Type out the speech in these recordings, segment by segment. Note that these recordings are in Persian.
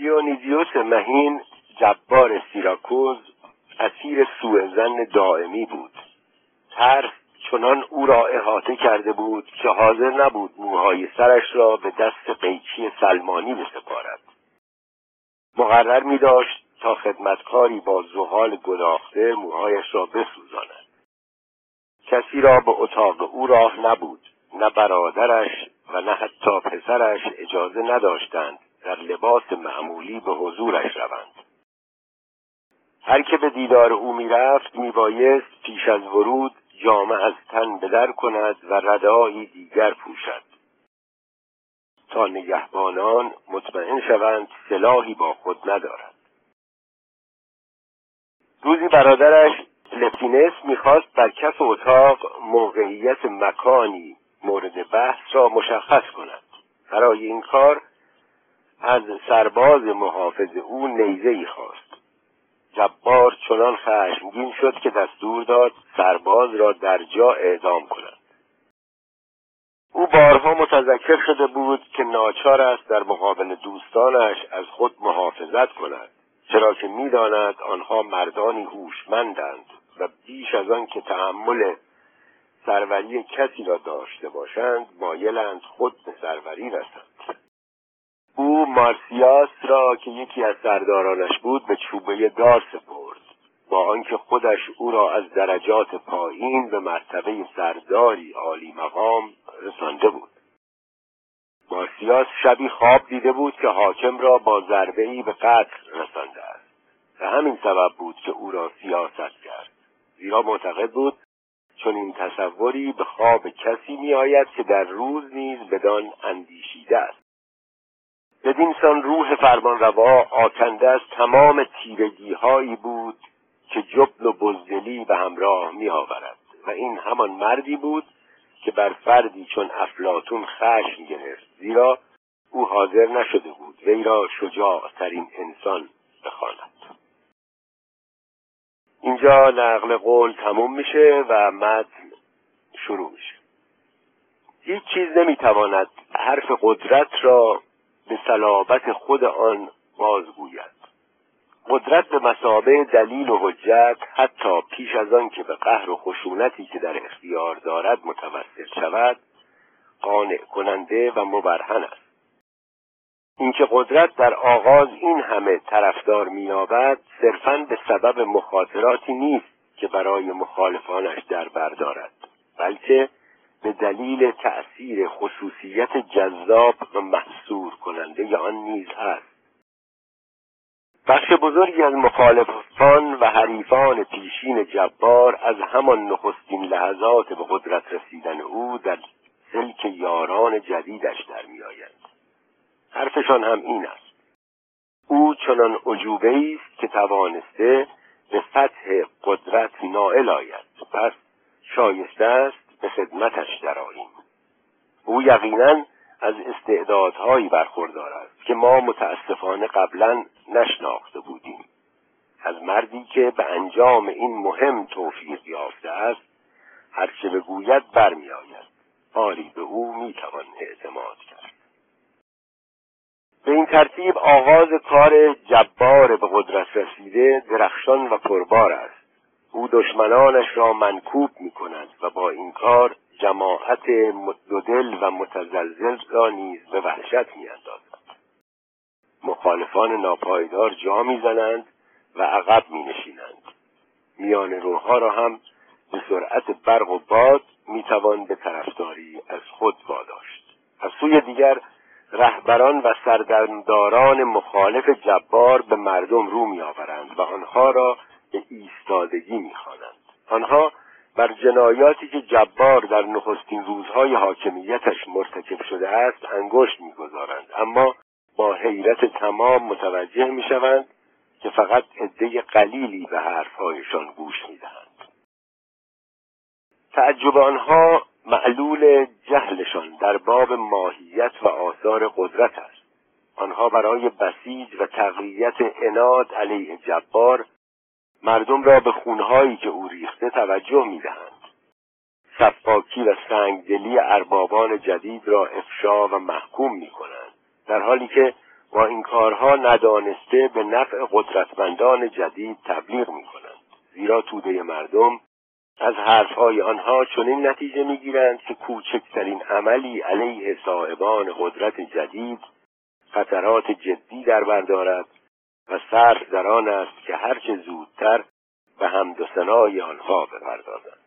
دیونیزیوس مهین جبار سیراکوز اسیر سوء زن دائمی بود. ترس چنان او را احاطه کرده بود که حاضر نبود موهای سرش را به دست قیچی سلمانی بسپارد. مقرر می داشت تا خدمتکاری با زحال گداخته موهایش را بسوزاند. کسی را به اتاق او راه نبود. نه برادرش و نه حتی پسرش اجازه نداشتند در لباس معمولی به حضورش روند. هر که به دیدار او می‌رفت میبایست پیش از ورود جامعه از تن بدر کند و ردایی دیگر پوشد. تا نگهبانان مطمئن شوند سلاحی با خود ندارد. روزی برادرش لپینس می‌خواست در کف اتاق موقعیت مکانی مورد بحث را مشخص کند. برای این کار از سرباز محافظ او نیزه ای خواست. جبار چنان خشمگین شد که دستور داد سرباز را در جا اعدام کند او بارها متذکر شده بود که ناچار است در مقابل دوستانش از خود محافظت کند چرا که می‌داند آنها مردانی هوشمندند و بیش از آن که تحمل سروری کسی را داشته باشند مایلند خود به سروری رسند. مارسیاس را که یکی از سردارانش بود به چوبه دار سپرد. با آنکه خودش او را از درجات پایین به مرتبه سرداری عالی مقام رسانده بود. مارسیاس شبی خواب دیده بود که حاکم را با ضربه به قتل رسانده است. و همین سبب بود که او را سیاست کرد. زیرا معتقد بود چون این تصوری به خواب کسی می آید که در روز نیز بدان اندیشیده است. بدینسان روح فرمانروا آکنده از تمام تیرگی هایی بود که جبن و بزدلی به همراه می آورد و این همان مردی بود که بر فردی چون افلاتون خشم گرفت. زیرا او حاضر نشده بود. وی را شجاعترین انسان بخواند. اینجا نقل قول تموم میشه و متن شروع میشه. هیچ چیز نمی‌تواند حرف قدرت را به صلابت خود آن بازگوید. قدرت به مسابه دلیل و حجت حتی پیش از آن که به قهر و خشونتی که در اختیار دارد متوسط شود قانع کننده و مبرهن است. اینکه قدرت در آغاز این همه طرفدار مییابد صرفا به سبب مخاطراتی نیست که برای مخالفانش در بردارد بلکه به دلیل تأثیر خصوصیت جذاب و محصور کننده آن نیز هست. بخش بزرگی از مخالفان و حریفان پیشین جبار از همان نخستین لحظات به قدرت رسیدن او در سلک یاران جدیدش در میآیند حرفشان هم این است. او چنان عجوبه است که توانسته به فتح قدرت نائل آید. پس شایسته است به خدمتش درآییم. او یقینا از استعدادهایی برخوردار است که ما متاسفانه قبلا نشناخته بودیم. از مردی که به انجام این مهم توفیق یافته است هرچه بگوید برمیآید. آری به او می‌توان اعتماد کرد. به این ترتیب آغاز کار جبار به قدرت رسیده درخشان و پربار است. او دشمنانش را منکوب می کند و با این کار جماعت دودل و متزلزل را نیز به وحشت می اندازد. مخالفان ناپایدار جا می‌زنند و عقب می نشینند. میان روها را هم به سرعت برق و باد می‌توان به طرفداری از خود واداشت از سوی دیگر رهبران و سردمداران مخالف جبار به مردم رو میآورند و آنها را به ایستادگی می‌خوانند. آنها بر جنایاتی که جبار در نخستین روزهای حاکمیتش مرتکب شده است انگشت می‌گذارند. اما با حیرت تمام متوجه می‌شوند که فقط عده قلیلی به حرفهایشان گوش می‌دهند. تعجب آنها معلول جهلشان در باب ماهیت و آثار قدرت است. آنها برای بسیج و تقویت اناد علیه جبار مردم را به خونهایی که او ریخته توجه می‌دهند. صفاکی و سنگدلی اربابان جدید را افشا و محکوم می کنند در حالی که و این کارها ندانسته به نفع قدرتمندان جدید تبلیغ می کنند زیرا توده مردم از حرفهای آنها چنین نتیجه می‌گیرند که کوچکترین عملی علیه صاحبان قدرت جدید خطرات جدی در بردارد و صرف در آن است که هرچه زودتر به حمد و ثنای آنها بپردازند.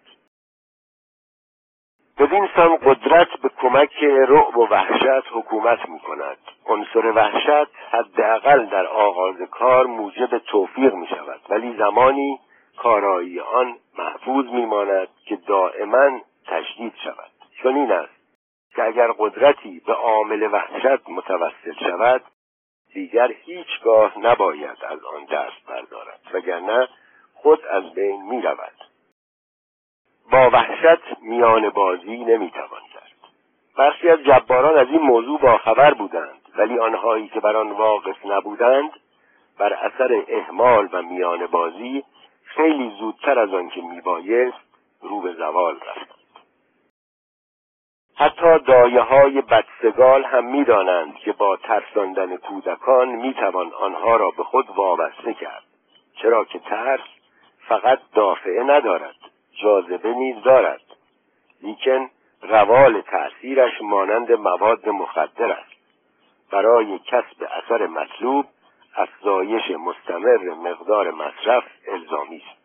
بدین سان قدرت به کمک رعب و وحشت حکومت می کند عنصر وحشت حداقل در آغاز کار موجب توفیق می شود ولی زمانی کارایی آن محفوظ میماند که دائما تشدید شود. چون این است که اگر قدرتی به عامل وحشت متوسل شود دیگر هیچگاه نباید از آن دست بردارد وگرنه خود از بین می رود. با وحشت میان بازی نمی‌توان کرد برخی از جباران از این موضوع باخبر بودند ولی آنهایی که بر آن واقف نبودند بر اثر اهمال و میان بازی خیلی زودتر از آنکه میبایست رو به زوال رفتند حتی دایه های بدسگال هم می‌دانند که با ترساندن کودکان می‌توان آنها را به خود وابسته کرد. چرا که ترس فقط دافعه ندارد جاذبه نیز دارد. لیکن روال تأثیرش مانند مواد مخدر است. برای کسب اثر مطلوب افزایش مستمر مقدار مصرف الزامی است.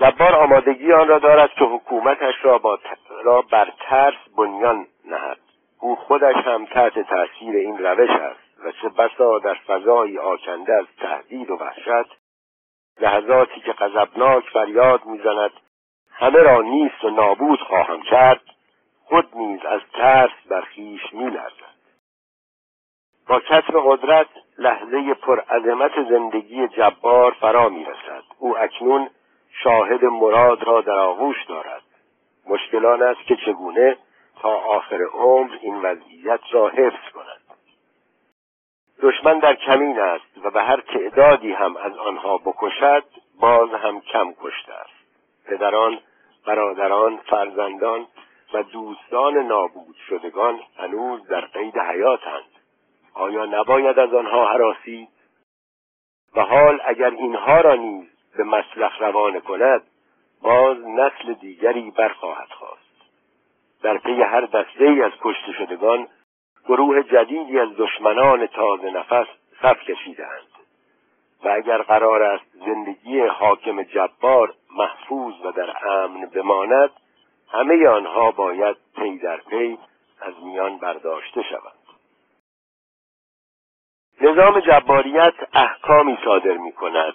جبار آمادگی آن را دارد که حکومتش را, با را بر ترس بنیان نهد. او خودش هم تحت تاثیر این روش است و چه بسا در فضایی آکنده از تهدید و وحشت لحظاتی که غضبناک فریاد می‌زند همه را نیست و نابود خواهم کرد خود نیز از ترس بر خویش میلرزد. با کسب قدرت لحظه پرعظمت زندگی جبار فرا می‌رسد. او اکنون شاهد مراد را در آغوش دارد. مشکلان است که چگونه تا آخر عمر این وضعیت را حفظ کند. دشمن در کمین است و به هر تعدادی هم از آنها بکشد باز هم کم کشته است. پدران برادران فرزندان و دوستان نابود شدگان هنوز در قید حیاتند. آیا نباید از آنها حراسی؟ و حال اگر اینها را نیز به مسلخ روانه کند باز نسل دیگری برخواهد خواست. در پی هر دسته ای از کشته شدگان گروه جدیدی از دشمنان تازه نفس صف کشیدهاند. و اگر قرار است زندگی حاکم جبار محفوظ و در امن بماند همه آنها باید پی در پی از میان برداشته شوند. نظام جباریت احکامی صادر می کند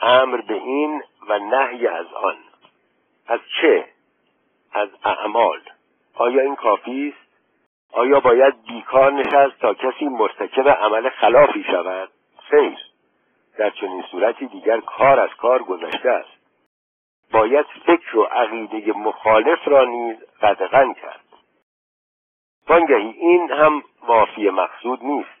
امر به این و نهی از آن از چه؟ از اعمال آیا این کافی است؟ آیا باید بیکار نشست تا کسی مرتکب عمل خلافی شود؟ خیر در چنین صورتی دیگر کار از کار گذشته است باید فکر و عقیده مخالف را نیز قدغن کرد وانگهی این هم وافی مقصود نیست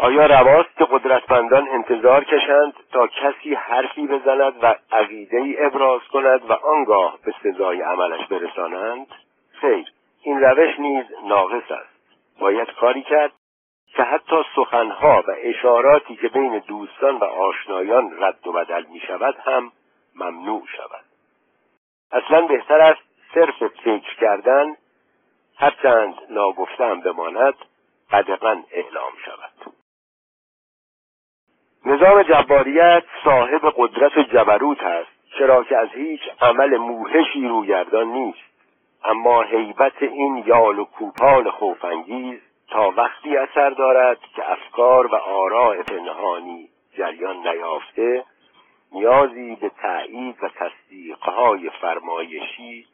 آیا رواست که قدرتمندان انتظار کشند تا کسی حرفی بزند و عقیده ای ابراز کند و آنگاه به سزای عملش برسانند؟ خیر این روش نیز ناقص است. باید کاری کرد که حتی سخنها و اشاراتی که بین دوستان و آشنایان رد و بدل می شود هم ممنوع شود. اصلا بهتر است صرف فکر کردن هرچند ناگفته هم بماند قدقا اعلام شود. نظام جباریت صاحب قدرت جبروت است چرا که از هیچ عمل موهشی روگردان نیست. اما حیبت این یال و کوپال خوفانگیز تا وقتی اثر دارد که افکار و آراء پنهانی جریان نیافته نیازی به تایید و تصدیقهای فرمایشی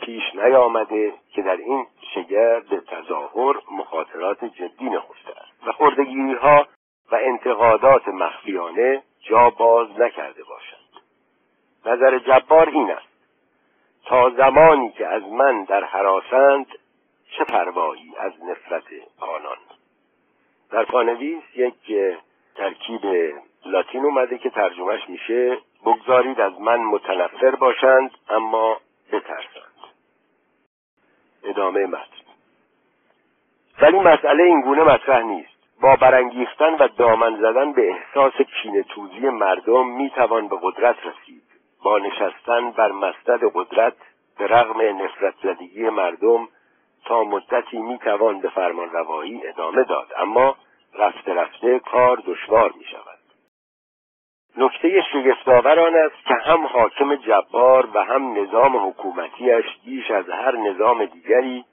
پیش نیامده که در این شگرد تظاهر مخاطرات جدی نهفته است. و خردگیری ها و انتقادات مخفیانه جا باز نکرده باشند. نظر جبار این است. تا زمانی که از من در حراسند چه پروایی از نفرت آنان؟ در پانویس یک ترکیب لاتین اومده که ترجمهش میشه بگذارید از من متنفر باشند اما بترسند. ادامه متن. ولی مسئله اینگونه مطرح نیست. با برانگیختن و دامن زدن به احساس کینه توزی مردم می‌توان به قدرت رسید. با نشستن بر مستد قدرت به رغم نفرت زدگی مردم تا مدتی می‌توان به فرمان روایی ادامه داد اما رفته رفته کار دشوار می شود نکته شگفتآور آن است که هم حاکم جبار و هم نظام حکومتیش بیش از هر نظام دیگری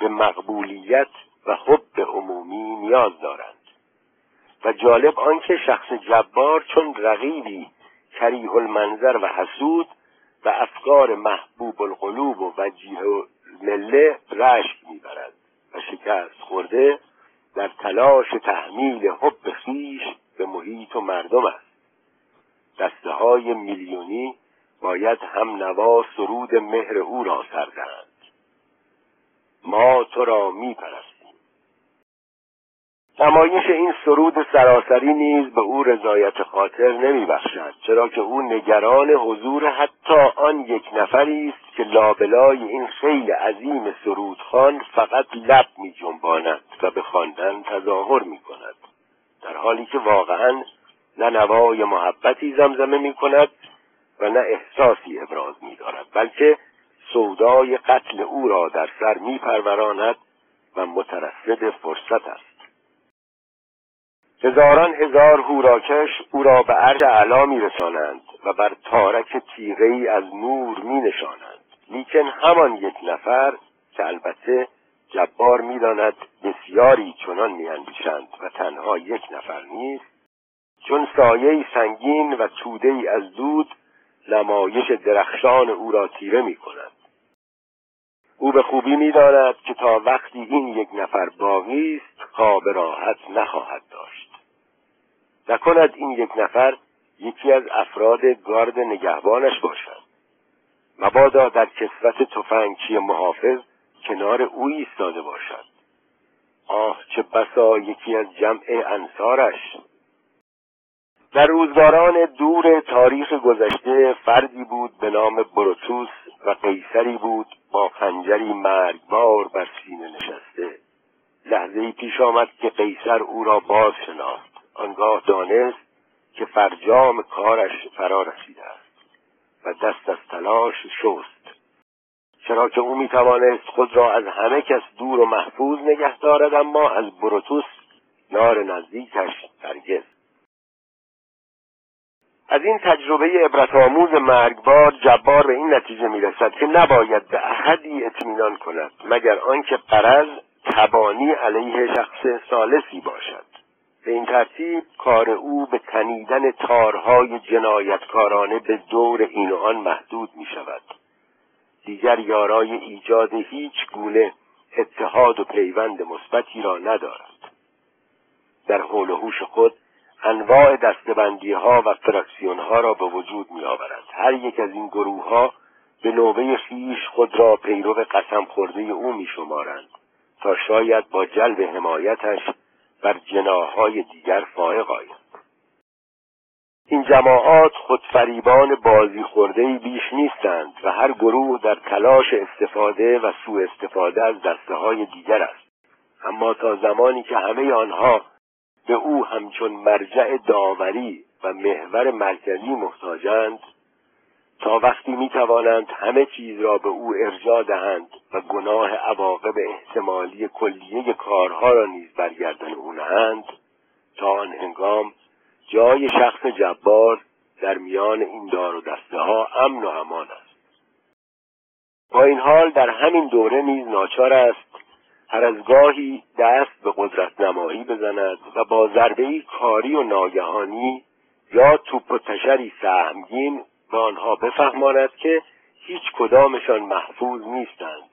به مقبولیت و حب عمومی نیاز دارند. و جالب آنکه شخص جبار چون رقیبی کریه المنظر و حسود و افکار محبوب القلوب و وجیه مله رشک می‌برد و شکست خورده در تلاش تحمیل حب خیش به محیط و مردم است. دسته های میلیونی باید هم نوا سرود مهر او را سردهند ما تو را میپرستیم. نمایش این سرود سراسری نیز به او رضایت خاطر نمیبخشد چرا که او نگران حضور حتی آن یک نفری است که لابلای این خیلی عظیم سرودخان فقط لب می جنباند و به خواندن تظاهر می کند در حالی که واقعا نه نوای محبتی زمزمه می کند و نه احساسی ابراز می دارد بلکه سودای قتل او را در سر می پروراند و مترصد فرصت است. هزاران هزار هوراکش او را به عرش علا میرسانند و بر تارک تیغه ای از نور می نشانند لیکن همان یک نفر که البته جبار می‌داند بسیاری چنان میاندیشند و تنها یک نفر نیست چون سایه سنگین و توده ای از دود نمایش درخشان او را تیره می کند او به خوبی می‌داند که تا وقتی این یک نفر باقی است خواب راحت نخواهد داشت. نکند این یک نفر یکی از افراد گارد نگهبانش باشد. مبادا در کسوت تفنگچی محافظ کنار او ایستاده باشد. آه چه بسا یکی از جمع انصارش. در روزگاران دور تاریخ گذشته فردی بود به نام بروتوس و قیصری بود با خنجری مرگبار بر سینه نشسته. لحظه پیش آمد که قیصر او را باز شناخت آنگاه دانست که فرجام کارش فرا رسیده است و دست از تلاش شست. چرا که او می‌توانست خود را از همه کس دور و محفوظ نگه دارد اما از بروتوس نار نزدیکش هرگز از این تجربه عبرت آموز مرگبار جبار به این نتیجه می‌رسد که نباید به احدی اطمینان کند مگر آنکه قرض تبانی علیه شخص سالسی باشد. به این ترتیب کار او به تنیدن تارهای جنایتکارانه به دور این آن محدود می شود دیگر یارای ایجاد هیچ گونه اتحاد و پیوند مثبتی را ندارد. در حول و هوش خود انواع دستبندی ها و فراکسیون ها را به وجود می آورد هر یک از این گروه ها به نوبه خیش خود را پیرو قسم خورده او می شمارند تا شاید با جلب حمایتش بر جناهای دیگر فائق آید این جماعات خودفریبان بازی خورده بیش نیستند و هر گروه در تلاش استفاده و سوء استفاده از دسته های دیگر است. اما تا زمانی که همه آنها به او همچون مرجع داوری و محور مرکزی محتاجند تا وقتی می توانند همه چیز را به او ارجا دهند و گناه عواقب احتمالی کلیه کارها را نیز برگردن او نهند تا آن هنگام جای شخص جبار در میان این دار و دسته ها امن و امان است. با این حال در همین دوره نیز ناچار است هر از گاهی دست به قدرت نمایی بزند و با ضربه کاری و ناگهانی یا توپ و تشری سهمگین به آنها بفهماند که هیچ کدامشان محفوظ نیستند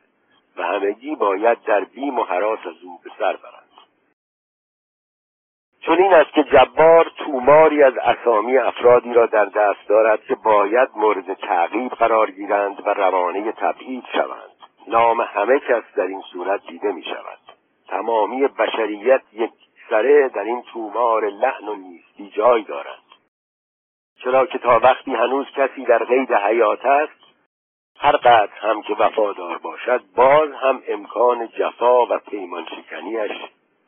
و همگی باید در بیم و حراس از او به سر برند. چون این است که جبار توماری از اسامی افرادی را در دست دارد که باید مورد تعقیب قرار گیرند و روانه تبعید شوند. نام همه کس در این صورت دیده می شود تمامی بشریت یک سره در این تومار لحن و نیستی جای دارند چرا که تا وقتی هنوز کسی در قید حیات است هر قدر هم که وفادار باشد باز هم امکان جفا و پیمان شکنیش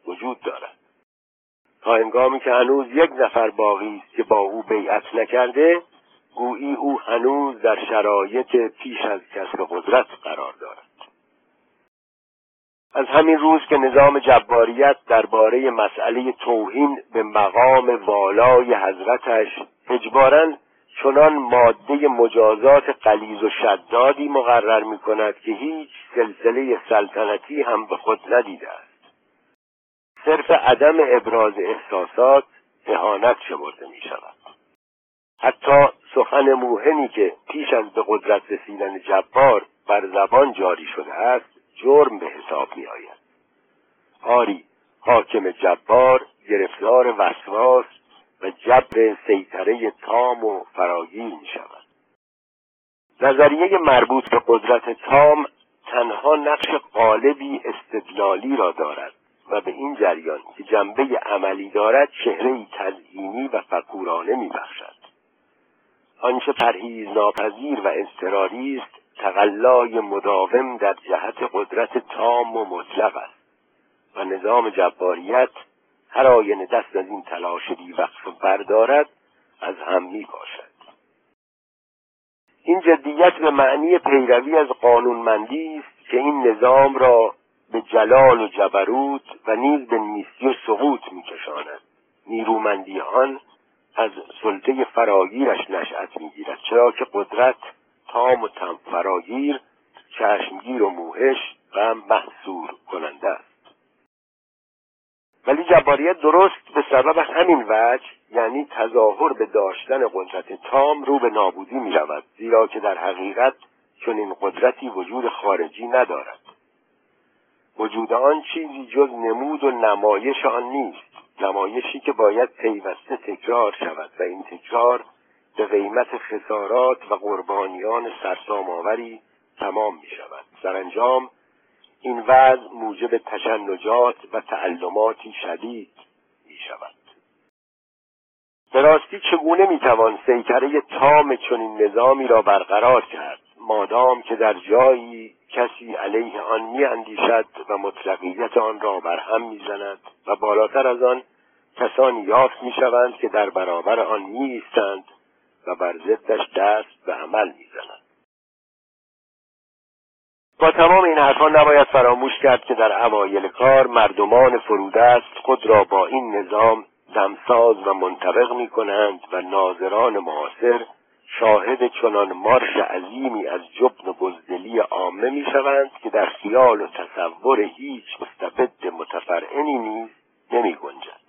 وجود دارد. تا انگامی که هنوز یک نفر باقی است که با او بیعت نکرده گویی او هنوز در شرایط پیش از کسب قدرت قرار دارد. از همین روز که نظام جباریت درباره مسئله توهین به مقام والای حضرتش اجبارا چنان ماده مجازات قلیز و شدادی مقرر می کند که هیچ سلسله سلطنتی هم به خود ندیده است. صرف عدم ابراز احساسات اهانت شمرده می شود حتی سخن موهنی که پیش از به قدرت رسیدن جبار بر زبان جاری شده است جرم به حساب می آید آری حاکم جبار گرفتار وسواس و جبر سیطره تام و فراگیر می شود نظریه مربوط به قدرت تام تنها نقش قالبی استدلالی را دارد و به این جریان که جنبه عملی دارد چهره تزئینی و فکورانه می بخشد آنچه پرهیز ناپذیر و اضطراری است تقلای مداوم در جهت قدرت تام و مطلق است و نظام جباریت هر آینه دست از این تلاش بیوقف بردارد از هم می باشد این جدیت به معنی پیروی از قانونمندی است که این نظام را به جلال و جبروت و نیز به نیستی و سقوط میکشاند. نیرومندی آن از سلطه فراگیرش نشأت می‌گیرد چرا که قدرت تام و تم فراگیر چشمگیر و موهش و محصور کننده است. ولی جباریت درست به سبب همین وجه یعنی تظاهر به داشتن قدرت تام رو به نابودی می رود زیرا که در حقیقت چون این قدرتی وجود خارجی ندارد. وجود آن چیزی جز نمود و نمایش آن نیست نمایشی که باید پیوسته تکرار شود و این تکرار به قیمت خسارات و قربانیان سرسام آوری تمام می شود سرانجام این وضع موجب تشنجات و تعلماتی شدید می شود به راستی چگونه می‌توان سیطره تام چنین نظامی را برقرار کرد؟ مادام که در جایی کسی علیه آن میاندیشد و مطلقیت آن را بر هم می‌زند و بالاتر از آن کسانی یافت می‌شوند که در برابر آن میایستند و بر ضدش دست به عمل می‌زنند با تمام این حرفان نباید فراموش کرد که در اوایل کار مردمان فرودست خود را با این نظام دمساز و منطبق می کنند و ناظران معاصر شاهد چنان مارش عظیمی از جبن و بزدلی عامه می شوند که در خیال و تصور هیچ مستبد متفرعنی نیز نمی گنجد.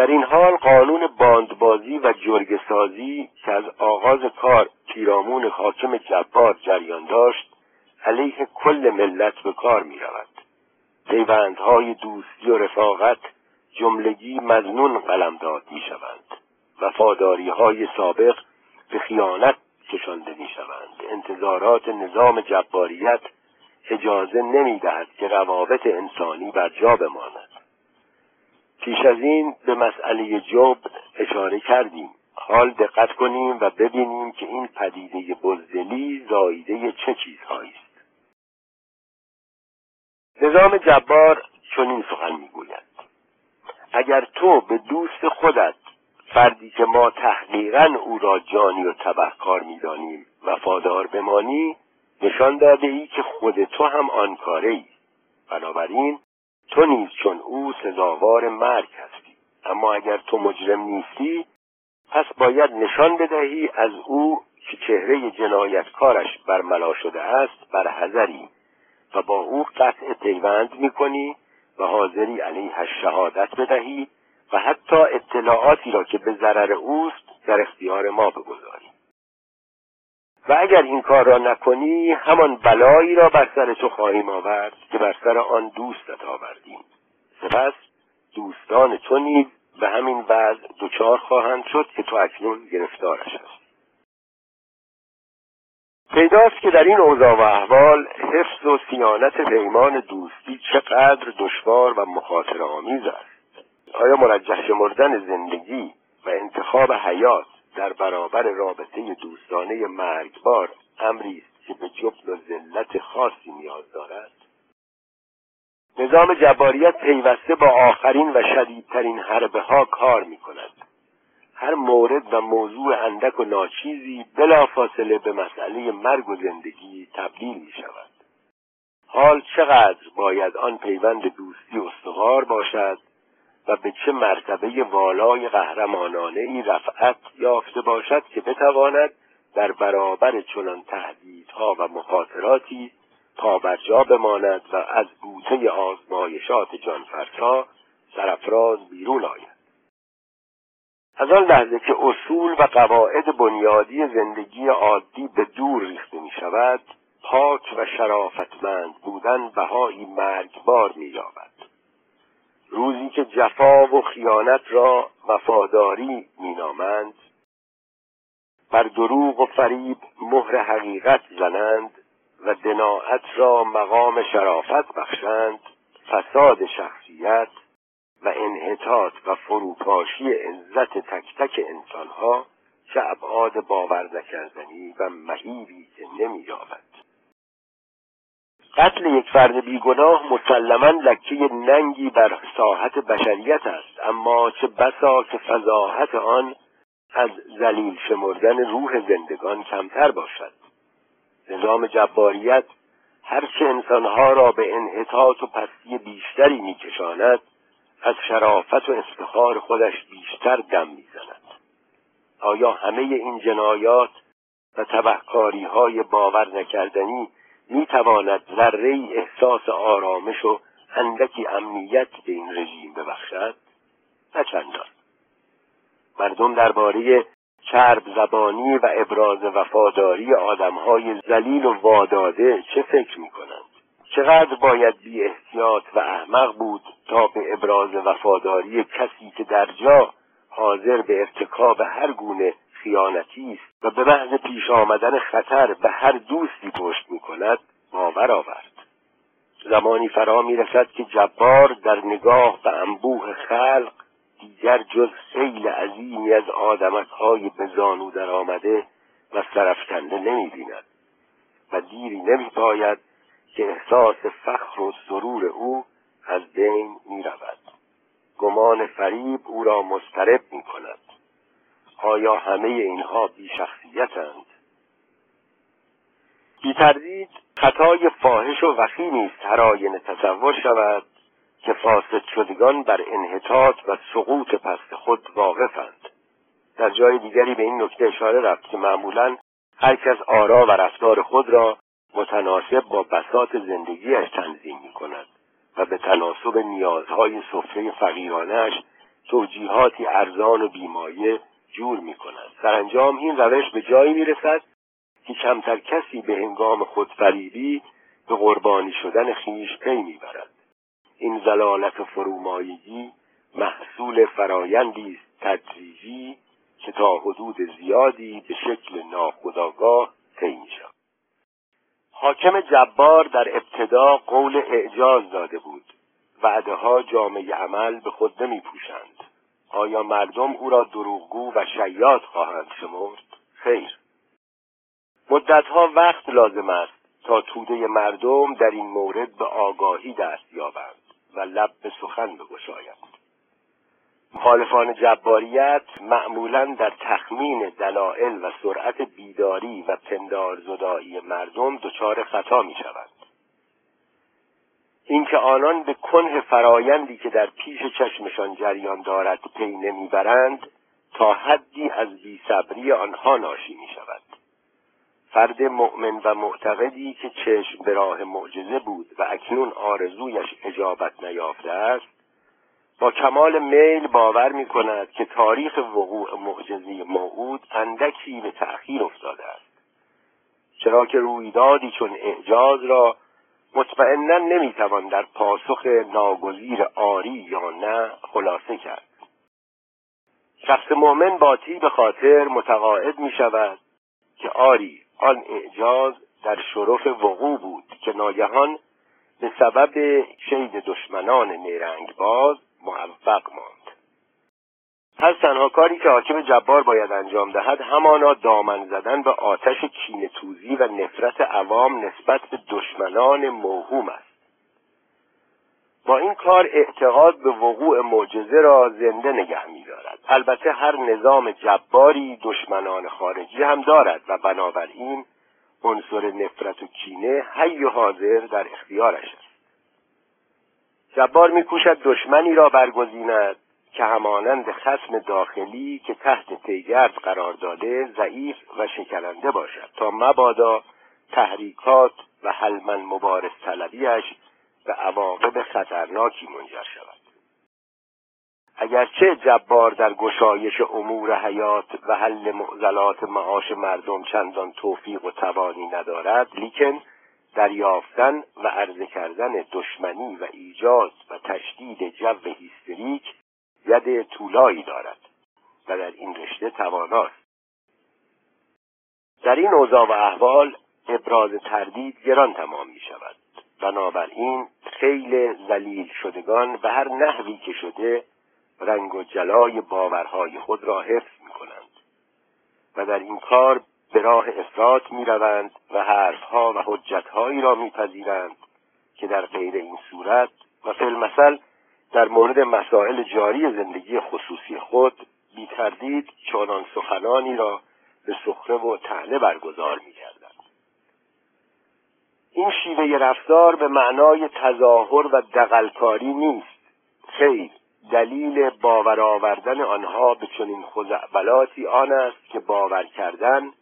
در این حال قانون باندبازی و جرگسازی که از آغاز کار پیرامون حاکم جبار جریان داشت علیه کل ملت به کار می رود پیوندهای دوستی و رفاقت جملگی مزنون قلمداد می شوند وفاداری های سابق به خیانت کشانده می شوند انتظارات نظام جباریت اجازه نمی دهد که روابط انسانی بر جا بماند. پیش از این به مسئله جبن اشاره کردیم. حال دقت کنیم و ببینیم که این پدیده بزدلی زاییده چه چیزهایی است. نظام جبار چنین سخن می‌گوید. اگر تو به دوست خودت فردی که ما تحقیقا او را جانی و تبهکار می‌دانیم وفادار بمانی نشان داده ای که خود تو هم آن کاره ای بنابراین تو نیز چون او سزاوار مرگ هستی. اما اگر تو مجرم نیستی پس باید نشان بدهی از او که چهره جنایتکارش برملا شده است بر حذری و با او قطع پیوند می‌کنی و حاضری علیه شهادت بدهی و حتی اطلاعاتی را که به ضرر اوست در اختیار ما بگذاری. و اگر این کار را نکنی همان بلایی را بر سر تو خواهیم آورد که بر سر آن دوستت آوردیم. سپس دوستان تو نیز به همین وضع دچار خواهند شد که تو اکنون گرفتارش است پیداست که در این اوضاع و احوال حفظ و سیانت پیمان دوستی چقدر دشوار و مخاطر آمیز است. آیا مرجح شمردن زندگی و انتخاب حیات در برابر رابطه دوستانه مرگبار امری است که به جبن و ذلت خاصی نیاز دارد. نظام جباریت پیوسته با آخرین و شدیدترین حربه ها کار می کند هر مورد و موضوع اندک و ناچیزی بلافاصله به مسئله مرگ و زندگی تبدیل می شود حال چقدر باید آن پیوند دوستی استوار باشد و به چه مرتبه والای قهرمانانه ای رفعت یافته باشد که بتواند در برابر چنان تهدیدها و مخاطراتی پابرجا بماند و از بوته آزمایشات جانفرسا سرفراز بیرون آید. از آن لحظه که اصول و قواعد بنیادی زندگی عادی به دور ریخته می شود پاک و شرافتمند بودن بهایی مرگبار می یابد روزی که جفا و خیانت را وفاداری مینامند بر دروغ و فریب مهر حقیقت زنند و دناعت را مقام شرافت بخشند فساد شخصیت و انحطاط و فروپاشی عزت تک تک انسانها چه ابعاد باور نکردنی و مهیبی که نمییابد. قتل یک فرد بیگناه مسلما لکه ننگی بر ساحت بشریت است. اما چه بسا که فضاحت آن از زلیل شمردن روح زندگان کمتر باشد. نظام جباریت هرچه انسانها را به انحطاط و پستی بیشتری میکشاند از شرافت و افتخار خودش بیشتر دم می‌زند. آیا همه این جنایات و تبهکاری های باور نکردنی می تواند ذره احساس آرامش و اندکی امنیت به این رژیم ببخشد؟ نه چندان. مردم درباره چرب زبانی و ابراز وفاداری آدمهای زلیل و واداده چه فکر می کنند چقدر باید بی احتیاط و احمق بود تا به ابراز وفاداری کسی که در جا حاضر به ارتکاب هر گونه خیانتی است و به محض پیش آمدن خطر به هر دوستی پشت می کند باور آورد. زمانی فرا می رسد که جبار در نگاه به انبوه خلق دیگر جز سیل عظیمی از آدمک های به زانو در آمده و سرفکنده نمی بیند و دیری نمی پاید که احساس فخر و سرور او از بین می رود گمان فریب او را مسترب می کند آیا همه اینها بی شخصیتند بی تردید خطای فاحش و وخیمی است هر آینه تصور شود که فاسد شدگان بر انحطاط و سقوط پست خود واقفند. در جای دیگری به این نکته اشاره رفت که معمولا هر کس آرا و رفتار خود را متناسب با بساط زندگیش تنظیم می کند و به تناسب نیازهای سفره فقیرانش توجیهاتی ارزان و بیمایه جور می کند سرانجام این روش به جایی می رسد که کمتر کسی به هنگام خودفریبی به قربانی شدن خیش پی می‌برد. این زلالت فرومایگی محصول فرایندی است تدریجی که تا حدود زیادی به شکل ناخودآگاه طی می‌شود. حاکم جبار در ابتدا قول اعجاز داده بود. وعده ها جامعه عمل به خود نمی پوشند آیا مردم او را دروغگو و شیاد خواهند شمرد؟ خیر. مدتها وقت لازم است تا توده مردم در این مورد به آگاهی دست یابند و لب به سخن بگشایند. مخالفان جباریت معمولا در تخمین دلایل و سرعت بیداری و پندار زدایی مردم دچار خطا می شوند اینکه آنان به کنه فرایندی که در پیش چشمشان جریان دارد پی نمی‌برند تا حدی از بیصبری آنها ناشی می شود فرد مؤمن و معتقدی که چشم به راه معجزه بود و اکنون آرزویش اجابت نیافته است با کمال میل باور می کند که تاریخ وقوع معجزه موعود اندکی به تأخیر افتاده است. چرا که رویدادی چون اعجاز را مطمئنا نمی‌توان در پاسخ ناگزیر آری یا نه خلاصه کرد. شخص مؤمن با به خاطر متقاعد می شود که آری آن اعجاز در شرف وقوع بود که ناگهان به سبب شید دشمنان نیرنگ باز موفق ماند. پس تنها کاری که حاکم جبار باید انجام دهد همانا دامن زدن به آتش کینه توزی و نفرت عوام نسبت به دشمنان موهوم است. با این کار اعتقاد به وقوع معجزه را زنده نگه می‌دارد. البته هر نظام جباری دشمنان خارجی هم دارد و بنابراین عنصر نفرت و کینه حی و حاضر در اختیارش است. جبار میکوشد دشمنی را برگزیند. که همانند خسم داخلی که تحت پیگرد قرار داده ضعیف و شکننده باشد. تا مبادا تحریکات و حلمن مبارز طلبیش به عواقب خطرناکی منجر شود. اگرچه جبار در گشایش امور حیات و حل معضلات معاش مردم چندان توفیق و توانی ندارد لیکن دریافتن و عرضه کردن دشمنی و ایجاد و تشدید جو هیستریک ید طولایی دارد و در این رشته تواناست. در این اوضاع و احوال ابراز تردید گران تمام می شود. بنابراین خیل زلیل شدگان به هر نحوی که شده رنگ و جلای باورهای خود را حفظ می کنند و در این کار به راه افراد می روند و حرفها و حجتهایی را میپذیرند که در غیر این صورت و فیلمثل در مورد مسائل جاری زندگی خصوصی خود بی تردید چنان سخنانی را به سخره و تهنه برگزار می کردند. این شیوه رفتار به معنای تظاهر و دقلکاری نیست خیر دلیل باور آوردن آنها به چنین خزعبلاتی آن است که باور کردن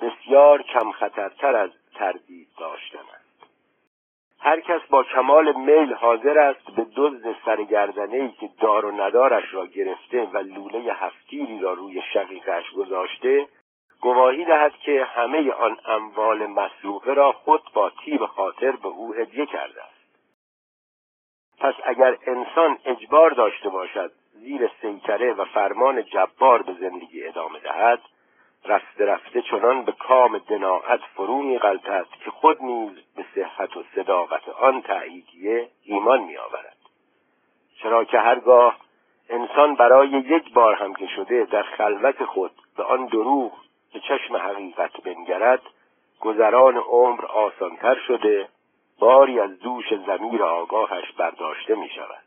بسیار کم خطرتر از تردید داشتن است هر کس با کمال میل حاضر است به دزد سرگردنه ای که دار و ندارش را گرفته و لوله هفتیری را روی شقیقش گذاشته گواهی دهد که همه آن اموال مسروقه را خود با تیب خاطر به او هدیه کرده است. پس اگر انسان اجبار داشته باشد زیر سیطره و فرمان جبار به زندگی ادامه دهد رفته رفته چنان به کام دناعت فرو میغلطد که خود نیز به صحت و صداقت آن تأییدیه ایمان میآورد. چرا که هرگاه انسان برای یک بار هم که شده در خلوت خود به آن دروغ به چشم حقیقت بنگرد گذران عمر آسانتر شده باری از دوش زمیر آگاهش برداشته می شود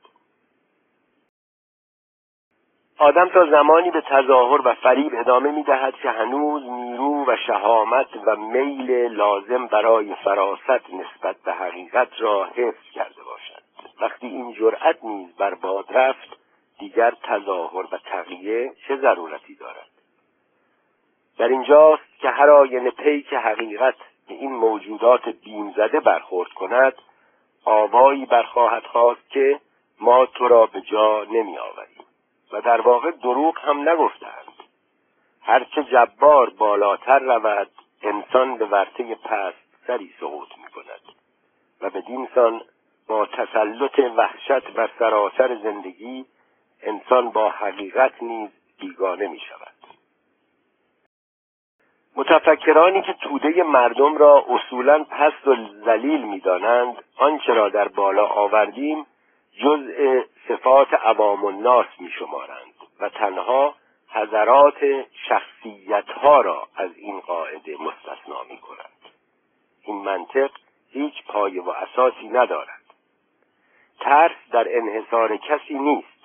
آدم تا زمانی به تظاهر و فریب ادامه می دهد که هنوز نیرو و شهامت و میل لازم برای فراست نسبت به حقیقت را حفظ کرده باشد. وقتی این جرأت نیز بر باد رفت دیگر تظاهر و تقیه چه ضرورتی دارد؟ در اینجاست که هر آینه پیک حقیقت به این موجودات بیم زده برخورد کند آوایی برخواهد خواست که ما تو را به جا نمی آوریم و در واقع دروغ هم نگفتند. هرچه جبار بالاتر رود انسان به ورطه پست سری سقوط می کند و به سان با تسلط وحشت بر سراسر زندگی انسان با حقیقت نیز بیگانه می شود متفکرانی که توده مردم را اصولا پست و ذلیل می‌دانند آنچه را در بالا آوردیم جزء صفات عوام الناس میشمارند و تنها حضرات شخصیتها را از این قاعده مستثنا می کنند این منطق هیچ پایه و اساسی ندارد. ترس در انحصار کسی نیست.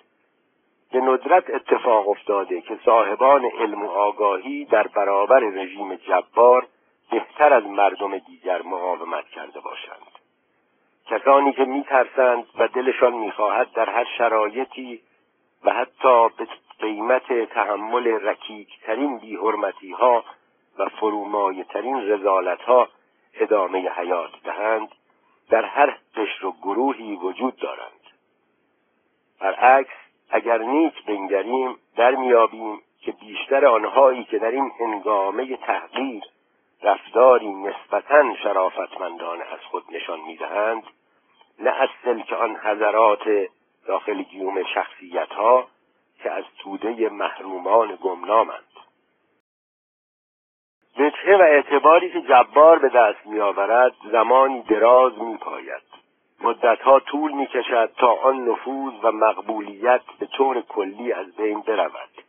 به ندرت اتفاق افتاده که صاحبان علم و آگاهی در برابر رژیم جبار بهتر از مردم دیگر مقاومت کرده باشند. کسانی که میترسند و دلشان می‌خواهد در هر شرایطی و حتی به قیمت تحمل رکیکترین بیحرمتی ها و فرومایه ترین رزالت ها ادامه حیات دهند در هر قشر و گروهی وجود دارند. برعکس اگر نیک بنگریم در میابیم که بیشتر آنهایی که در این هنگامه تحقیر رفتاری نسبتا شرافتمندانه از خود نشان می‌دهند نه از سلک آن حضرات داخل گیوم شخصیت ها که از توده محرومان گمنامند. وجهه و اعتباری که جبار به دست میآورد زمانی دراز میپاید. مدتها طول می کشد تا آن نفوذ و مقبولیت به طور کلی از بین برود.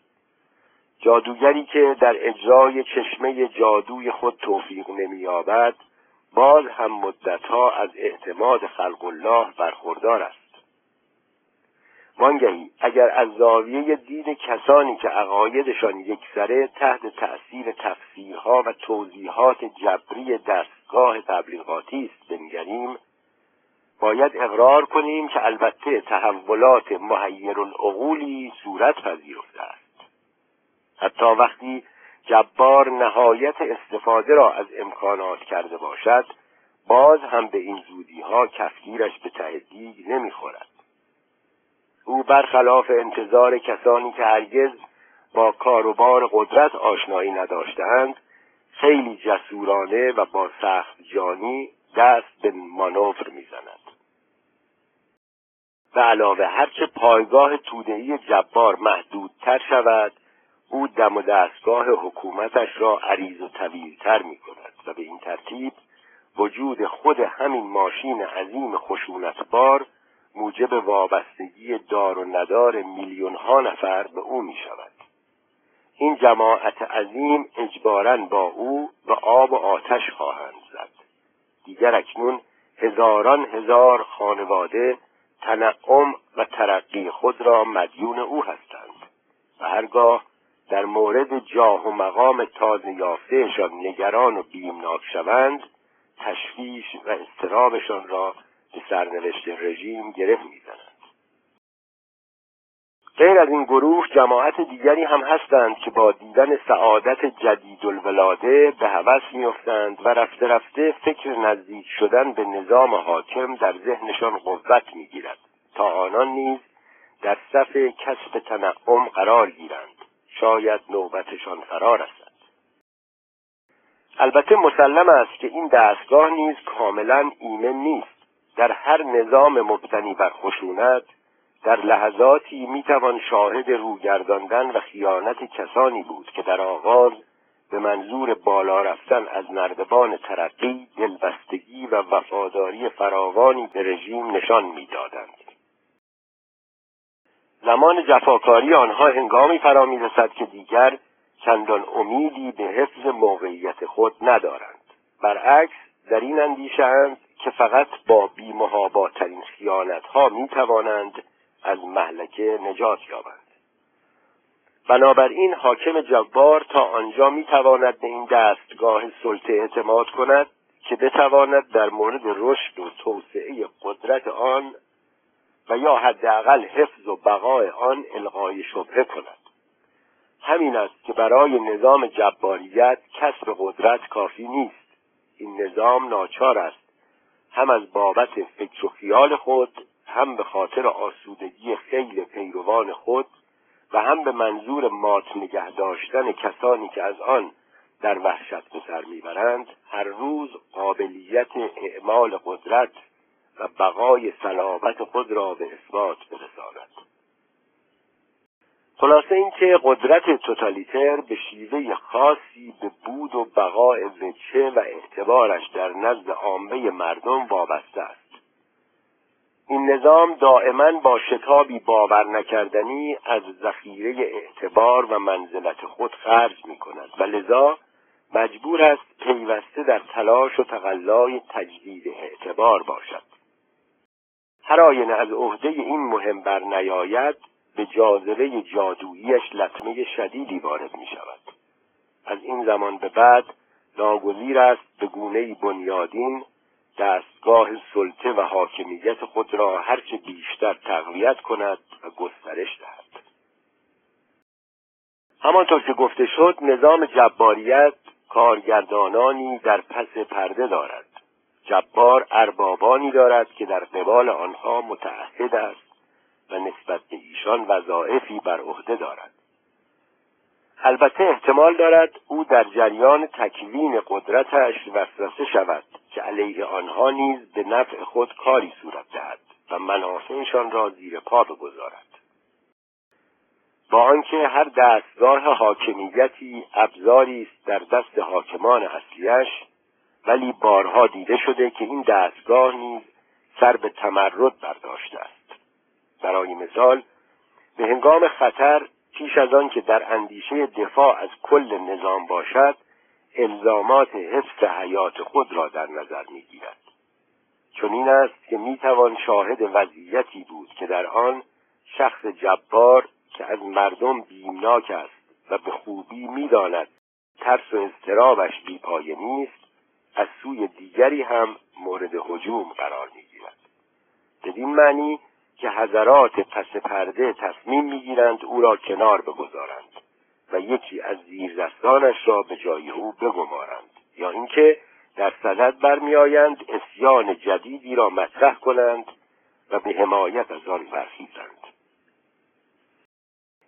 جادوگری که در اجرای چشمه جادوی خود توفیق نمییابد باز هم مدتها از اعتماد خلق الله برخوردار است. وانگهی اگر از زاویه دین کسانی که عقایدشان یکسره تحت تأثیر تفسیرها و توضیحات جبری دستگاه تبلیغاتی است بنگریم باید اقرار کنیم که البته تحولات محیر العقولی صورت پذیرفته است. حتی وقتی جبار نهایت استفاده را از امکانات کرده باشد باز هم به این زودی ها کفگیرش به ته دیگ نمی‌خورد. او برخلاف انتظار کسانی که هرگز با کاروبار قدرت آشنایی نداشتند خیلی جسورانه و با سخت جانی دست به مانور می‌زند. و علاوه هرچه پایگاه تودهی جبار محدودتر شود او دم و دستگاه حکومتش را عریض و طویلتر می کند و به این ترتیب وجود خود همین ماشین عظیم خشونتبار موجب وابستگی دار و ندار میلیون ها نفر به او می شود این جماعت عظیم اجبارا با او و آب و آتش خواهند زد. دیگر اکنون هزاران هزار خانواده تنعم و ترقی خود را مدیون او هستند و هرگاه در مورد جاه و مقام تازه یافتهشان نگران و بیمناک شوند تشویش و استرابشان را به سرنوشت رژیم گره می‌زنند. غیر از این گروه جماعت دیگری هم هستند که با دیدن سعادت جدید الولاده به هوس میافتند و رفته رفته فکر نزدیک شدن به نظام حاکم در ذهنشان قوت می‌گیرد. تا آنان نیز در صف کسب تنعم قرار گیرند. شاید نوبتشان فرا رسد البته مسلم است که این دستگاه نیز کاملا ایمن نیست. در هر نظام مبتنی بر خشونت در لحظاتی می‌توان شاهد روگرداندن و خیانت کسانی بود که در آغاز به منظور بالا رفتن از نردبان ترقی دلبستگی و وفاداری فراوانی به رژیم نشان می‌دادند. زمان جفاکاری آنها هنگامی فرا می‌رسد که دیگر چندان امیدی به حفظ موقعیت خود ندارند. برعکس در این اندیشهاند که فقط با بیمهاباترین خیانتها می‌توانند از محلکه نجات یابند. بنابراین حاکم جبار تا آنجا می‌تواند به این دستگاه سلطه اعتماد کند که بتواند در مورد رشد و توسعه قدرت آن و یا حداقل حفظ و بقای آن القای شبهه کند. همین است که برای نظام جباریت کسب قدرت کافی نیست. این نظام ناچار است. هم از بابت فکر و خیال خود هم به خاطر آسودگی خیل پیروان خود و هم به منظور مات نگه داشتن کسانی که از آن در وحشت به سر می‌برند هر روز قابلیت اعمال قدرت و بقای صلابت خود را به اثبات برساند. خلاصه اینکه قدرت توتالیتر به شیوه خاصی به بود و بقای وچه و اعتبارش در نزد عامه مردم وابسته است. این نظام دائما با شتابی باور نکردنی از ذخیره اعتبار و منزلت خود خرج می کند و لذا مجبور است پیوسته در تلاش و تقلای تجدید اعتبار باشد. هر آینه از عهده این مهم بر نیاید به جاذبه جادوییش لطمه شدیدی وارد می شود از این زمان به بعد ناگزیر است به گونه بنیادین دستگاه سلطه و حاکمیت خود را هرچه بیشتر تقویت کند و گسترش دهد. همانطور که گفته شد نظام جباریت کارگردانانی در پس پرده دارد. جبار اربابانی دارد که در قبال آنها متعهد است و نسبت به ایشان وظایفی بر عهده دارد. البته احتمال دارد او در جریان تکوین قدرتش وسوسه شود که علیه آنها نیز به نفع خود کاری صورت دهد و منافعشان را زیر پا بگذارد. با آنکه هر دستگاه حاکمیتی ابزاری است در دست حاکمان اصلیش ولی بارها دیده شده که این دستگاه نیز سر به تمرد برداشته است برای مثال به هنگام خطر پیش از آن که در اندیشه دفاع از کل نظام باشد الزامات حفظ حیات خود را در نظر می‌گیرد. این است که می‌توان شاهد وضعیتی بود که در آن شخص جبار که از مردم بیمناک است و به خوبی می‌داند ترس و اضطرابش بیپایه نیست از سوی دیگری هم مورد حجوم قرار می‌گیرد. بدین معنی که حضرات پس پرده تصمیم می‌گیرند او را کنار بگذارند و یکی از زیردستانش را به جای او بگمارند. یا اینکه در صدد برمیآیند اسیان جدیدی را مطرح کنند و به حمایت از آن برخیزند.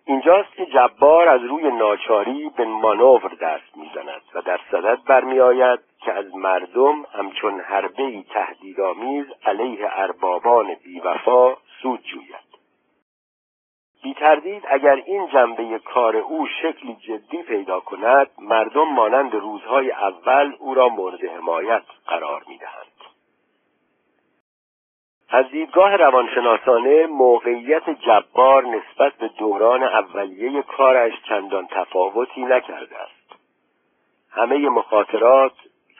اینجاست که جبار از روی ناچاری به مانور دست می‌زند و در صدد برمیآید که از مردم همچون حربهای تهدیدآمیز علیه اربابان بیوفا سود جوید. بی تردید اگر این جنبه کار او شکلی جدی پیدا کند مردم مانند روزهای اول او را مورد حمایت قرار می‌دهند. از دیدگاه روانشناسانه موقعیت جبار نسبت به دوران اولیه کارش چندان تفاوتی نکرده است. همه مخاطرات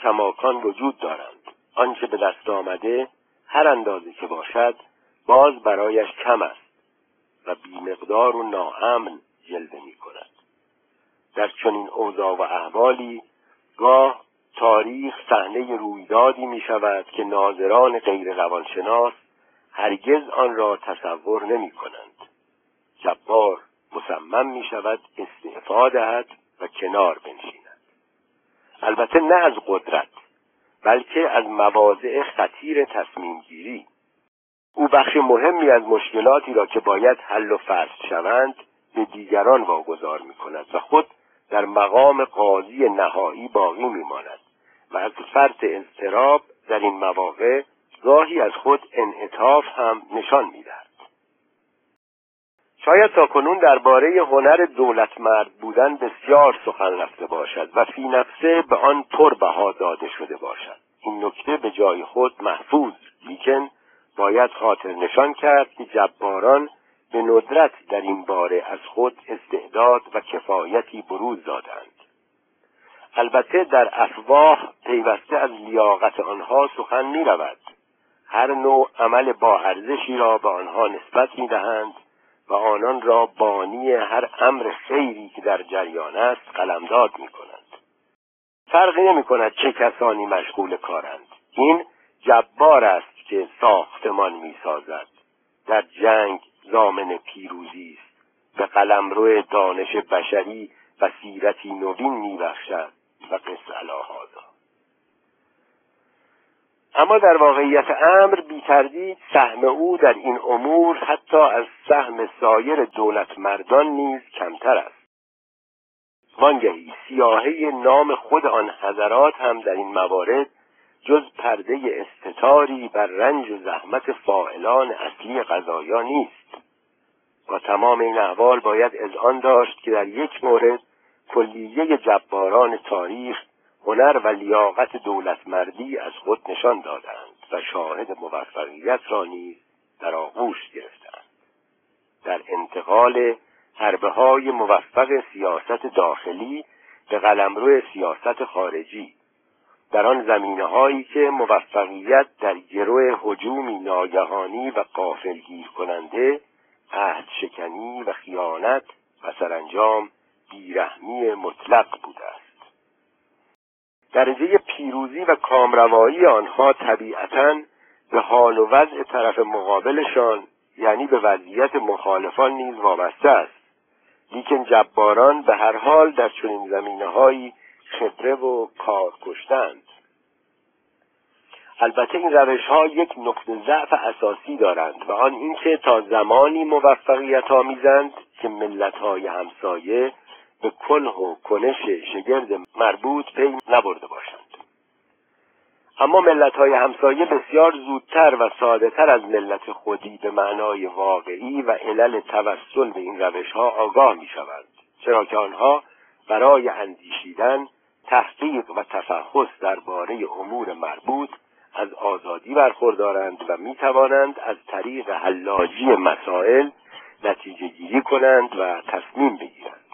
کماکان وجود دارند. آنچه به دست آمده هر اندازه که باشد باز برایش کم است و بیمقدار و ناامن جلوه می کند در چنین اوضاع و احوالی گاه تاریخ صحنه رویدادی می شود که ناظران غیر روانشناس هرگز آن را تصور نمی کنند جبار مصمم می شود استعفا دهد و کنار بنشیند. البته نه از قدرت بلکه از مواضع خطیر تصمیم گیری او بخش مهمی از مشکلاتی را که باید حل و فصل شوند به دیگران واگذار می کند و خود در مقام قاضی نهایی باقی می ماند و از فرط اضطراب در این مواقع گاهی از خود انعطاف هم نشان می‌دهد. شاید تا کنون درباره هنر دولتمرد بودن بسیار سخن رفته باشد و فی نفسه به آن پر بها داده شده باشد. این نکته به جای خود محفوظ لیکن باید خاطر نشان کرد که جباران به ندرت در این باره از خود استعداد و کفایتی بروز دادند. البته در افواه پیوسته از لیاقت آنها سخن می رود هر نوع عمل با ارزشی را به آنها نسبت می دهند و آنان را بانی هر امر خیری که در جریان است قلمداد می کنند فرقی نمی کند چه کسانی مشغول کارند. این جبار است که ساختمان می سازد در جنگ زامن پیروزی است. به قلمرو دانش بشری و سیرتی نوین می و قصه اما در واقعیت امر بی تردید سهم او در این امور حتی از سهم سایر دولت مردان نیز کمتر است. وانگهی سیاهه نام خود آن حضرات هم در این موارد جز پرده استتاری بر رنج و زحمت فاعلان اصلی قضایا نیست. با تمام این احوال باید آن داشت که در یک مورد کلیه جباران تاریخ هنر و لیاقت دولتمردی از خود نشان دادند و شاهد موفقیت را نیز در آغوش گرفتند. در انتقال حربه های موفق سیاست داخلی به قلمرو سیاست خارجی در آن زمینه هایی که موفقیت در گروه حجومی ناگهانی و قافلگیر کننده عهد شکنی و خیانت و سرانجام بیرحمی مطلق بوده است درجه پیروزی و کامروایی آنها طبیعتا به حال و وضع طرف مقابلشان یعنی به وضعیت مخالفان نیز وابسته است. لیکن جباران به هر حال در چنین زمینه هایی خبره و کار کشتند. البته این روش ها یک نقطه ضعف اساسی دارند و آن اینکه تا زمانی موفقیت آمیزند که ملت های همسایه به کنه و کنش شگرد مربوط پی نبرده باشند. اما ملت های همسایه بسیار زودتر و ساده تر از ملت خودی به معنای واقعی و علل توسل به این روش ها آگاه می شوند چرا که آنها برای اندیشیدن تحقیق و تفحص درباره امور مربوط از آزادی برخوردارند و می توانند از طریق حلاجی مسائل نتیجه گیری کنند و تصمیم بگیرند.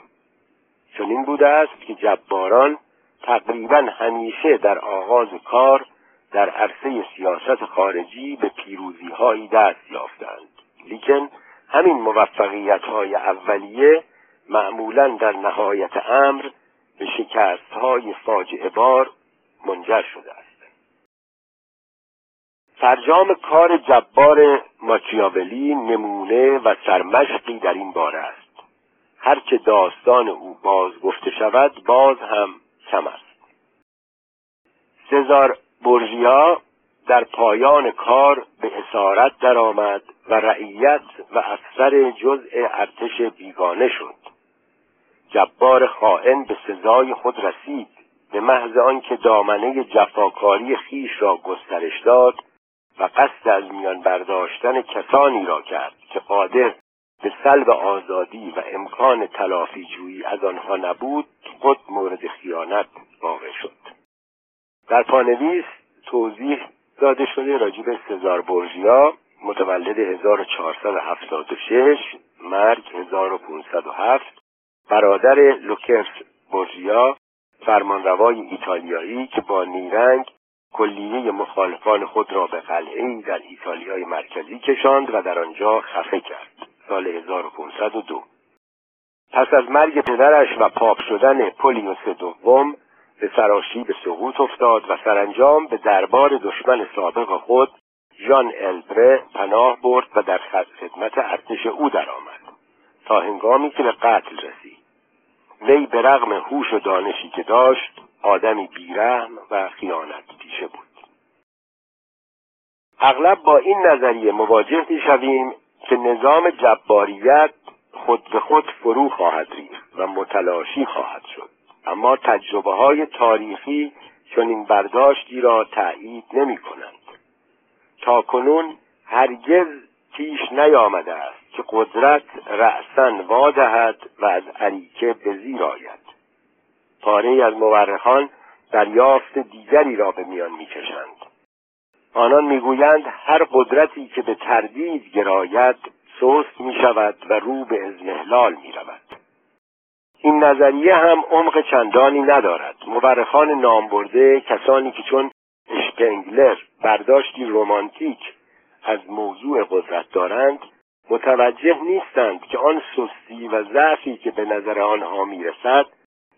چنین بوده است که جباران تقریبا همیشه در آغاز کار در عرصه سیاست خارجی به پیروزی هایی دست یافتند. لیکن همین موفقیت های اولیه معمولا در نهایت امر به شکست های فاجعه بار منجر شده است. فرجام کار جبار ماکیاولی نمونه و سرمشقی در این باره است. هرچه داستان او باز گفته شود باز هم کم است. سزار برژیا در پایان کار به اسارت درآمد و رعیت و افسر جزء ارتش بیگانه شد. جبار خائن به سزای خود رسید به محض آنکه دامنه جفاکاری خیش را گسترش داد و قصد از میان برداشتن کسانی را کرد که قادر به سلب آزادی و امکان تلافی جویی از آنها نبود خود مورد خیانت واقع شد. در پانویس توضیح داده شده راجع به سزار برژیا متولد 1476 مرگ 1507 برادر لوکرس برژیا فرمانروای ایتالیایی که با نیرنگ کلیه مخالفان خود را به قلعه در ایتالیای مرکزی کشاند و در آنجا خفه کرد. سال 1502 پس از مرگ پدرش و پاپ شدن پولیوس دوم به سراشی به سقوط افتاد و سرانجام به دربار دشمن سابق خود ژان البره پناه برد و در خدمت ارتش او درآمد. تا هنگامی که به قتل رسید. وی به رغم هوش و دانشی که داشت آدمی بیرحم و خیانت پیشه بود. اغلب با این نظریه مواجه شویم که نظام جباریت خود به خود فرو خواهد ریخت و متلاشی خواهد شد. اما تجربه های تاریخی چنین برداشتی را تأیید نمی کنند تا کنون هرگز پیش نیامده است که قدرت رأسا وادهد و از عریکه به زیر آید. پاره از مورخان دریافت دیگری را به میان می‌کشند. آنان می‌گویند هر قدرتی که به تردید گراید سست می شود و رو به ازمهلال می رود. این نظریه هم عمق چندانی ندارد مورخان نامبرده کسانی که چون اشپنگلر برداشتی رومانتیک از موضوع قدرت دارند متوجه نیستند که آن سستی و ضعفی که به نظر آنها می‌رسد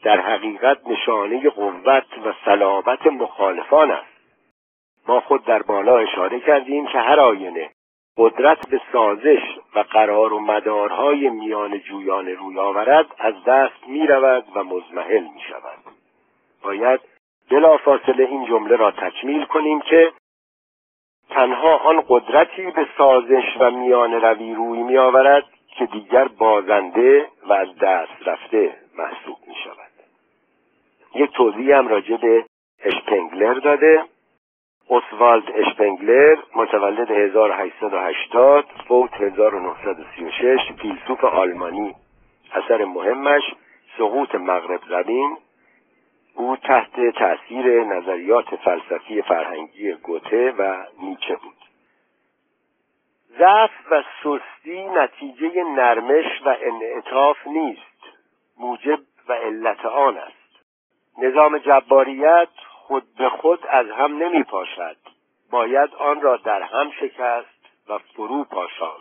در حقیقت نشانه قوت و صلابت مخالفان است ما خود در بالا اشاره کردیم که هر آینه قدرت به سازش و قرار و مدارهای میان جویان روی آورد از دست می رود و مزمحل می شود باید بلافاصله این جمله را تکمیل کنیم که تنها آن قدرتی به سازش و میان روی روی می آورد که دیگر بازنده و از دست رفته محسوب می شود یک توضیح هم راجع به اشپنگلر داده. اسوالد اشپنگلر متولد 1880 فوت 1936 فیلسوف آلمانی. اثر مهمش سقوط مغرب زمین. او تحت تأثیر نظریات فلسفی فرهنگی گوته و نیچه بود. ضعف و سستی نتیجه نرمش و انعطاف نیست. موجب و علت آن است. نظام جباریت خود به خود از هم نمی پاشد باید آن را در هم شکست و فرو پاشاند.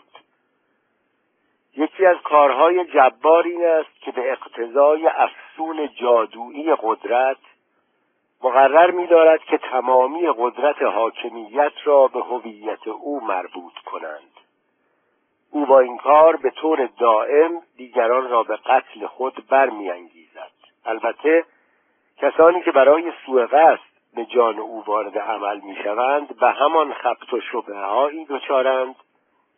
یکی از کارهای جبار این است که به اقتضای افسون جادویی قدرت مقرر می‌دارد که تمامی قدرت حاکمیت را به هویت او مربوط کنند. او با این کار به طور دائم دیگران را به قتل خود برمیانگیزد. البته کسانی که برای سوء قصد به جان او وارد عمل می‌شوند به همان خبت و شبه هایی دچارند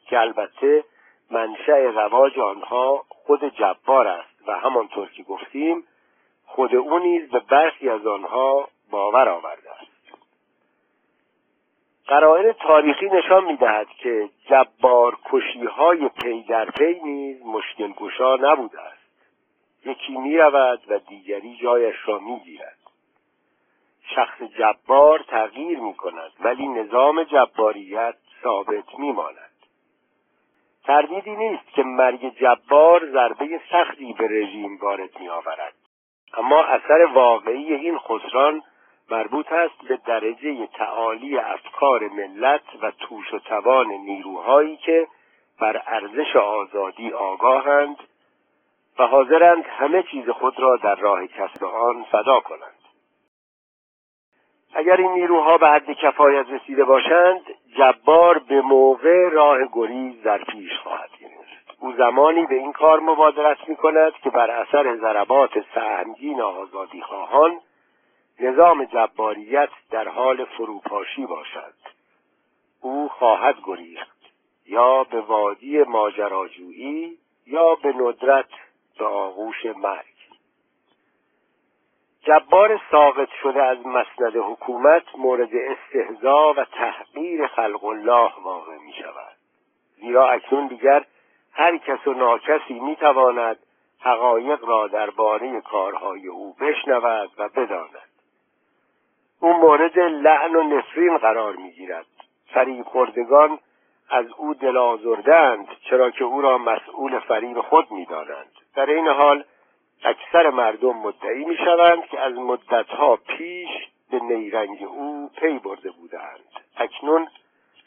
که البته منشأ رواج آنها خود جبار است و همانطور که گفتیم خود او نیز به برخی از آنها باور آورده است. قرائن تاریخی نشان می‌دهد که جبار کشی های پی در پی نیز مشکل گشا نبوده است. یکی می رود و دیگری جایش را می گیرد شخص جبار تغییر می کند ولی نظام جباریت ثابت می ماند تردیدی نیست که مرگ جبار ضربه سختی به رژیم وارد میآورد. اما اثر واقعی این خسران مربوط است به درجه تعالی افکار ملت و توش و توان نیروهایی که بر ارزش آزادی آگاهند و حاضرند همه چیز خود را در راه کسب آن فدا کنند. اگر این نیروها به حد کفایت رسیده باشند جبار به موقع راه گریز در پیش خواهد گرفت. او زمانی به این کار مبادرت می کند که بر اثر ضربات سهمگین آزادی خواهان نظام جباریت در حال فروپاشی باشد. او خواهد گریخت یا به وادی ماجراجویی یا به ندرت به آغوش مرگ. جبار ساقط شده از مسند حکومت مورد استهزا و تحقیر خلق الله واقع می شود. زیرا اکنون دیگر هر کس و ناکسی می تواند حقایق را درباره کارهای او بشنود و بداند. او مورد لعن و نفرین قرار می گیرد. فریب خوردگان از او دل آزردند چرا که او را مسئول فریب خود می دانند. در این حال اکثر مردم مدعی می شوند که از مدتها پیش به نیرنگ او پی برده بودند. اکنون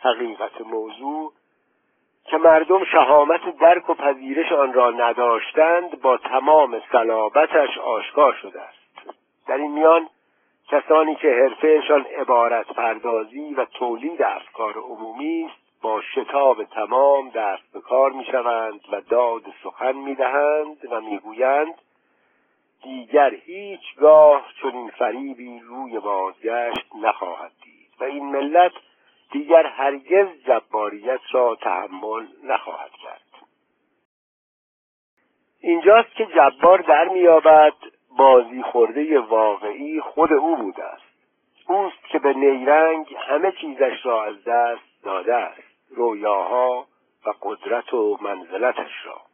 حقیقت موضوع که مردم شهامت درک و پذیرش آن را نداشتند با تمام صلابتش آشکار شده است در این میان کسانی که حرفهشان عبارت پردازی و تولید افکار عمومی است با شتاب تمام دست به کار می شوند و داد سخن می دهند و می گویند دیگر هیچگاه چنین فریبی روی بازگشت نخواهد دید و این ملت دیگر هرگز جباریت را تحمل نخواهد کرد. اینجاست که جبار در مییابد بازی خورده واقعی خود او بوده است. اوست که به نیرنگ همه چیزش را از دست داده است. رویاها و قدرت و منزلتش را.